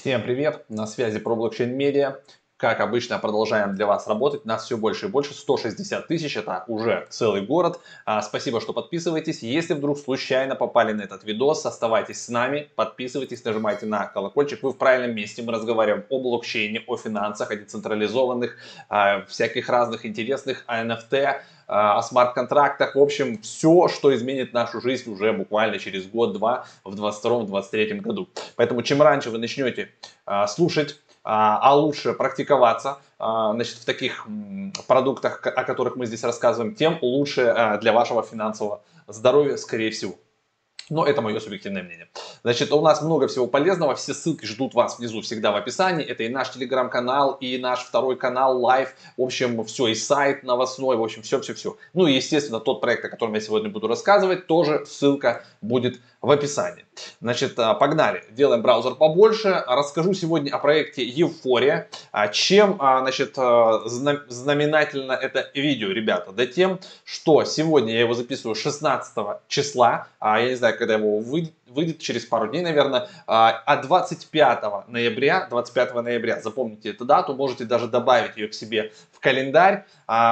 Всем привет! На связи блокчейн медиа. Как обычно, продолжаем для вас работать. Нас все больше и больше. 160 тысяч, это уже целый город. А, спасибо, что подписываетесь. Если вдруг случайно попали на этот видос, оставайтесь с нами, подписывайтесь, нажимайте на колокольчик. Вы в правильном месте. Мы разговариваем о блокчейне, о финансах, о децентрализованных, всяких разных интересных, о NFT, а, о смарт-контрактах. В общем, все, что изменит нашу жизнь уже буквально через год-два в 2022-2023 году. Поэтому чем раньше вы начнете а, слушать а, а лучше практиковаться а, значит, в таких продуктах, о которых мы здесь рассказываем, тем лучше а, для вашего финансового здоровья, скорее всего. Но это мое субъективное мнение. Значит, у нас много всего полезного. Все ссылки ждут вас внизу всегда в описании. Это и наш телеграм-канал, и наш второй канал Live. В общем, все, и сайт новостной. В общем, все-все-все. Ну и, естественно, тот проект, о котором я сегодня буду рассказывать, тоже ссылка будет в описании. Значит, а, погнали. Делаем браузер побольше. Расскажу сегодня о проекте Euphoria. А, чем, а, значит, знаменательно это видео, ребята? Да тем, что сегодня я его записываю 16 числа. Я не знаю, когда его выйдет, выйдет через пару дней, наверное, а 25 ноября, 25 ноября, запомните эту дату, можете даже добавить ее к себе в календарь,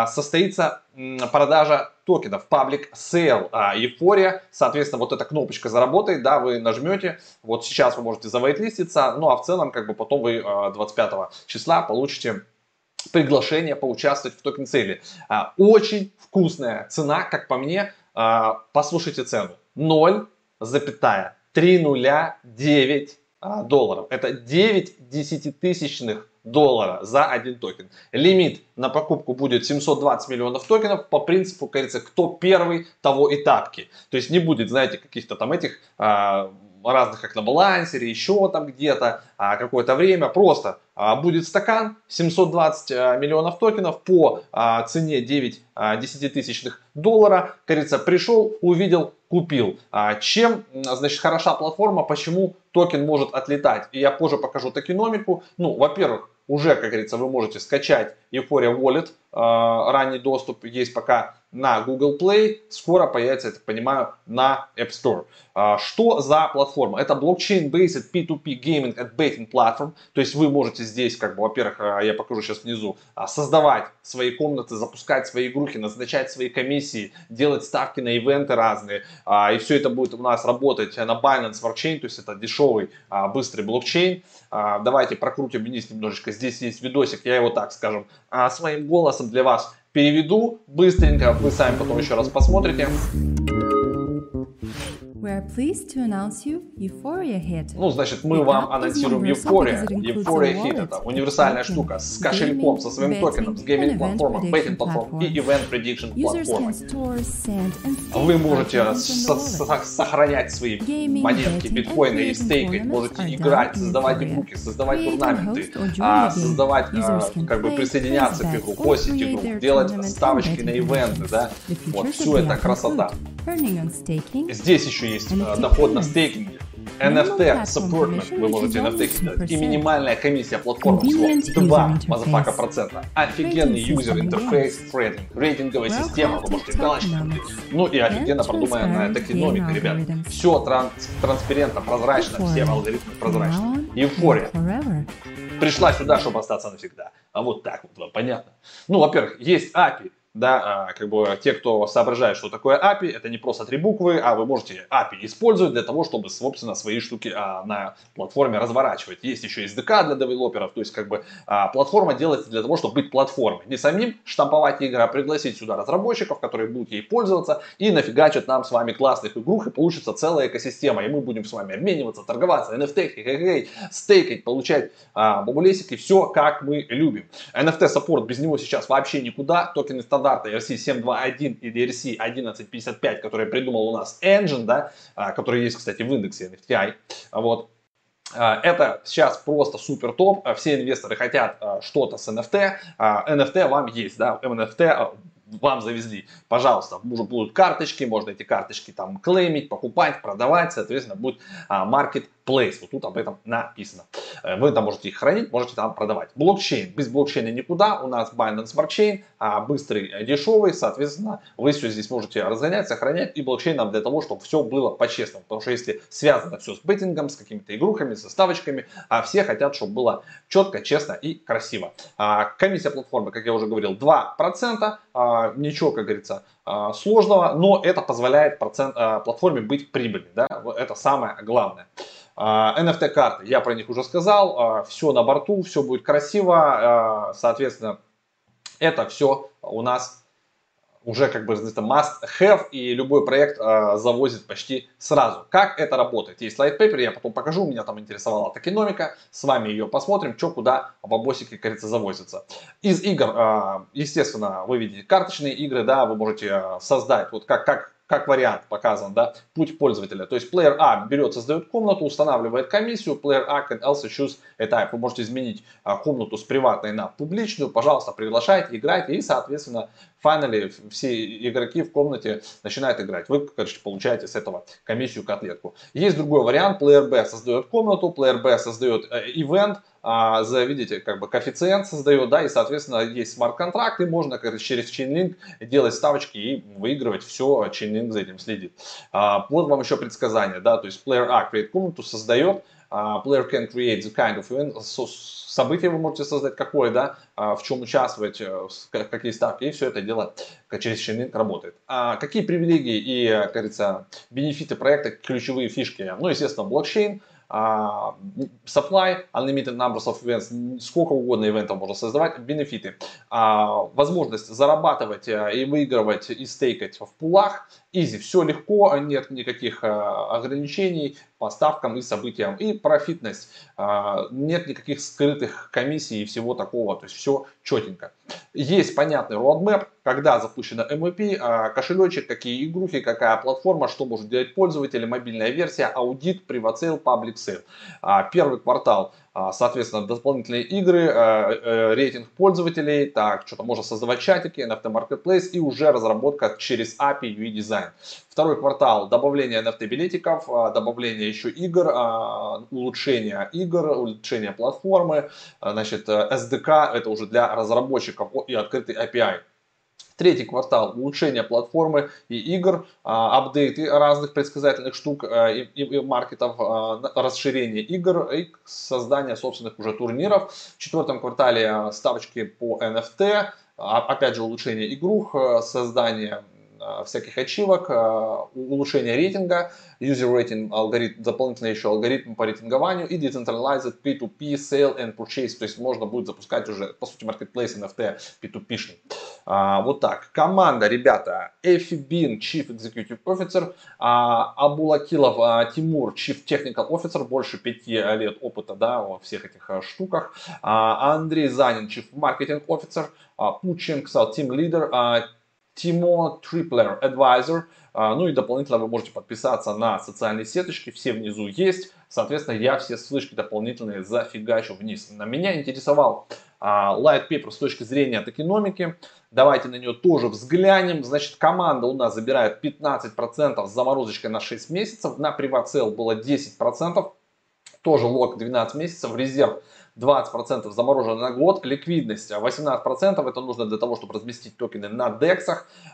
состоится продажа токенов Public Sale Euphoria. Соответственно, вот эта кнопочка заработает, да, вы нажмете. Вот сейчас вы можете завайтлиститься, ну а в целом, как бы потом вы 25 числа получите приглашение поучаствовать в token sale е. Очень вкусная цена, как по мне. Послушайте цену. 0,309 а, долларов. Это 9 десятитысячных доллара за один токен. Лимит на покупку будет 720 миллионов токенов по принципу, кажется, кто первый, того и тапки. То есть не будет, знаете, каких-то там этих а, разных, как на балансере, еще там где-то, а, какое-то время. Просто а, будет стакан 720 а, миллионов токенов по а, цене 9 а, десятитысячных доллара. Кажется, пришел, увидел, купил. А, чем, значит, хороша платформа, почему токен может отлетать. И я позже покажу токеномику. Ну, во-первых, уже, как говорится, вы можете скачать Euphoria Wallet. Э, ранний доступ есть пока на Google Play. Скоро появится, я так понимаю, на App Store. Э, что за платформа? Это blockchain-based P2P gaming and betting platform. То есть вы можете здесь, как бы, во-первых, э, я покажу сейчас внизу, создавать свои комнаты, запускать свои игрухи, назначать свои комиссии, делать ставки на ивенты разные. И все это будет у нас работать на Binance Smart Chain, то есть это дешевый, быстрый блокчейн. Давайте прокрутим вниз немножечко. Здесь есть видосик, я его так скажем, своим голосом для вас переведу быстренько. Вы сами потом еще раз посмотрите. Ну, значит, мы вам анонсируем Euphoria. Euphoria Hit это универсальная штука с кошельком, со своим токеном, с гейминг платформой, бейтинг платформой и event prediction платформой. Вы можете сохранять свои монетки, биткоины и стейкать, можете играть, создавать игруки, создавать турнаменты, а, создавать, а, как бы присоединяться к игру, постить игру, делать ставочки на ивенты, да, вот, все это красота. Здесь еще есть э, доход на стейкинге. NFT support, вы можете NFT. И минимальная комиссия платформы всего 2 motherfucka процента. Офигенный user interface, трейдинг, рейтинговая система, вы можете галочки Ну и офигенно продуманная токеномика, ребят. Все транс транспарентно, прозрачно, все алгоритмы прозрачны. Эйфория. Пришла сюда, чтобы остаться навсегда. А вот так вот, понятно. Ну, во-первых, есть API, да, а, как бы те, кто соображает, что такое API, это не просто три буквы, а вы можете API использовать для того, чтобы, собственно, свои штуки а, на платформе разворачивать. Есть еще SDK для девелоперов, то есть как бы а, платформа делается для того, чтобы быть платформой. Не самим штамповать игры, а пригласить сюда разработчиков, которые будут ей пользоваться и нафигачат нам с вами классных игрух, и получится целая экосистема, и мы будем с вами обмениваться, торговаться, NFT, стейкать, получать а, бабулесики, все как мы любим. NFT саппорт без него сейчас вообще никуда, токены стандарт стандарта ERC 7.2.1 или ERC 11.55, который придумал у нас Engine, да, а, который есть, кстати, в индексе NFTI, вот, а, это сейчас просто супер топ. Все инвесторы хотят а, что-то с NFT. NFT вам есть, да, NFT вам завезли. Пожалуйста, уже будут карточки, можно эти карточки там клеймить, покупать, продавать, соответственно, будет market Place. Вот тут об этом написано. Э, вы там можете их хранить, можете там продавать. Блокчейн. Без блокчейна никуда. У нас Binance Smart Chain, а быстрый, дешевый. Соответственно, вы все здесь можете разгонять, сохранять. И блокчейн нам для того, чтобы все было по-честному. Потому что если связано все с беттингом, с какими-то игрухами, со ставочками, а все хотят, чтобы было четко, честно и красиво. А, комиссия платформы, как я уже говорил, 2%. А, ничего, как говорится, сложного, но это позволяет процент, платформе быть прибыльной. Да? Это самое главное. NFT-карты, я про них уже сказал, все на борту, все будет красиво, соответственно, это все у нас уже как бы это must have, и любой проект завозит почти сразу. Как это работает? Есть слайд paper, я потом покажу, меня там интересовала токеномика, с вами ее посмотрим, что куда бабосики, как говорится, завозятся. Из игр, естественно, вы видите карточные игры, да, вы можете создать, вот как, как как вариант показан, да, путь пользователя. То есть player A берет, создает комнату, устанавливает комиссию, player A can also choose a type. Вы можете изменить а, комнату с приватной на публичную, пожалуйста, приглашайте, играйте, и, соответственно, finally все игроки в комнате начинают играть. Вы, короче, получаете с этого комиссию котлетку. Есть другой вариант, player B создает комнату, player B создает э, ивент, а, за, видите, как бы коэффициент создает, да, и, соответственно, есть смарт-контракт, и можно как, через Chainlink делать ставочки и выигрывать все, Chainlink за этим следит. А, вот вам еще предсказание, да, то есть player A create комнату создает, uh, player can create the kind of event, so, событие вы можете создать какое, да, uh, в чем участвовать, uh, какие ставки, и все это дело через Chainlink работает. А какие привилегии и, как говорится, бенефиты проекта, ключевые фишки? Ну, естественно, блокчейн, а, supply, unlimited numbers of events, сколько угодно ивентов можно создавать, бенефиты, а, возможность зарабатывать э, и выигрывать и стейкать в пулах, easy, все легко, нет никаких э, ограничений по ставкам и событиям, и профитность, а, нет никаких скрытых комиссий и всего такого, то есть все четенько. Есть понятный roadmap, когда запущена MVP, а, кошелечек, какие игрухи, какая платформа, что может делать пользователь, мобильная версия, аудит, private sale, public sale. Первый квартал соответственно, дополнительные игры, э, э, рейтинг пользователей, так, что-то можно создавать чатики, NFT Marketplace и уже разработка через API UI Design. Второй квартал добавление NFT билетиков, а, добавление еще игр, а, улучшение игр, улучшение платформы, значит, SDK это уже для разработчиков и открытый API. Третий квартал улучшение платформы и игр, а, апдейты разных предсказательных штук а, и, и, и маркетов, а, расширение игр и создание собственных уже турниров. В четвертом квартале ставочки по NFT, опять же улучшение игрух, создание всяких ачивок, улучшение рейтинга, user rating алгоритм, дополнительный еще алгоритм по рейтингованию и decentralized P2P sale and purchase, то есть можно будет запускать уже, по сути, marketplace NFT P2P-шный. А, вот так. Команда, ребята, Эфи Бин, Chief Executive Officer, а, Абулакилов а, Тимур, Chief Technical Officer, больше пяти лет опыта да, во всех этих а, штуках, Андрей Занин, Chief Marketing Officer, а, Пученко, Team Leader, Тимо Триплер, Advisor. Ну и дополнительно вы можете подписаться на социальные сеточки, все внизу есть. Соответственно, я все ссылочки дополнительные зафигачу вниз. На меня интересовал а, Light Paper с точки зрения токеномики. Давайте на нее тоже взглянем. Значит, команда у нас забирает 15% с заморозочкой на 6 месяцев. На приватсел было 10%. Тоже лог 12 месяцев. Резерв 20% заморожено на год, ликвидность 18% это нужно для того, чтобы разместить токены на DEX,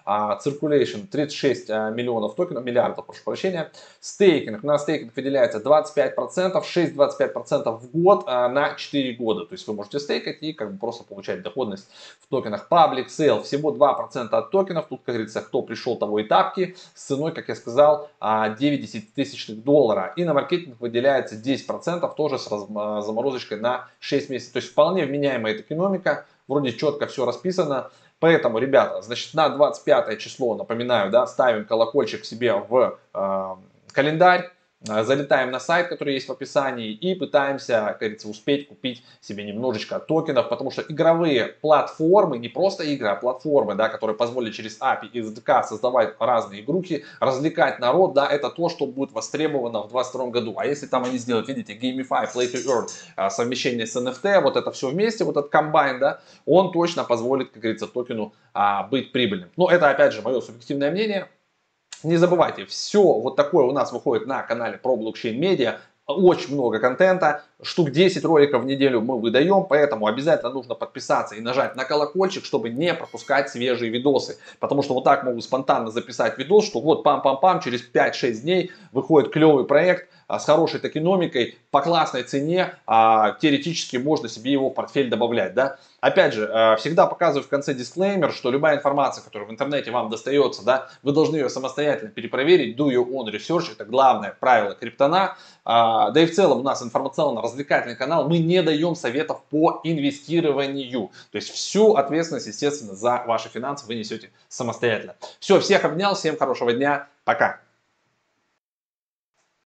а, circulation 36 а, миллионов токенов, миллиардов, прошу прощения, стейкинг, на стейкинг выделяется 25%, 6-25% в год а, на 4 года, то есть вы можете стейкать и как бы просто получать доходность в токенах. Public sale всего 2% от токенов, тут, как говорится, кто пришел, того и тапки, с ценой, как я сказал, 9-10 тысячных доллара. И на маркетинг выделяется 10%, тоже с заморозочкой на 6 месяцев. То есть вполне вменяемая экономика, вроде четко все расписано. Поэтому, ребята, значит, на 25 число, напоминаю, да, ставим колокольчик себе в э, календарь. Э, залетаем на сайт, который есть в описании, и пытаемся, как говорится, успеть купить себе немножечко токенов, потому что игровые платформы, не просто игры, а платформы, да, которые позволят через API и SDK создавать разные игрухи, развлекать народ, да, это то, что будет востребовано в 2022 году. А если там они сделают, видите, Gamify, Play to Earn, э, совмещение с NFT, вот это все вместе, вот этот комбайн, да, он точно позволит, как говорится, токену а, быть прибыльным. Но это, опять же, мое субъективное мнение. Не забывайте, все вот такое у нас выходит на канале про блокчейн медиа. очень много контента, штук 10 роликов в неделю мы выдаем, поэтому обязательно нужно подписаться и нажать на колокольчик, чтобы не пропускать свежие видосы. Потому что вот так могу спонтанно записать видос, что вот пам-пам-пам, через 5-6 дней выходит клевый проект, а, с хорошей токеномикой, по классной цене, а, теоретически можно себе его в портфель добавлять, да. Опять же, а, всегда показываю в конце дисклеймер, что любая информация, которая в интернете вам достается, да, вы должны ее самостоятельно перепроверить, do your own research, это главное правило криптона, да и в целом у нас информационно-развлекательный канал, мы не даем советов по инвестированию, то есть всю ответственность, естественно, за ваши финансы вы несете самостоятельно. Все, всех обнял, всем хорошего дня, пока!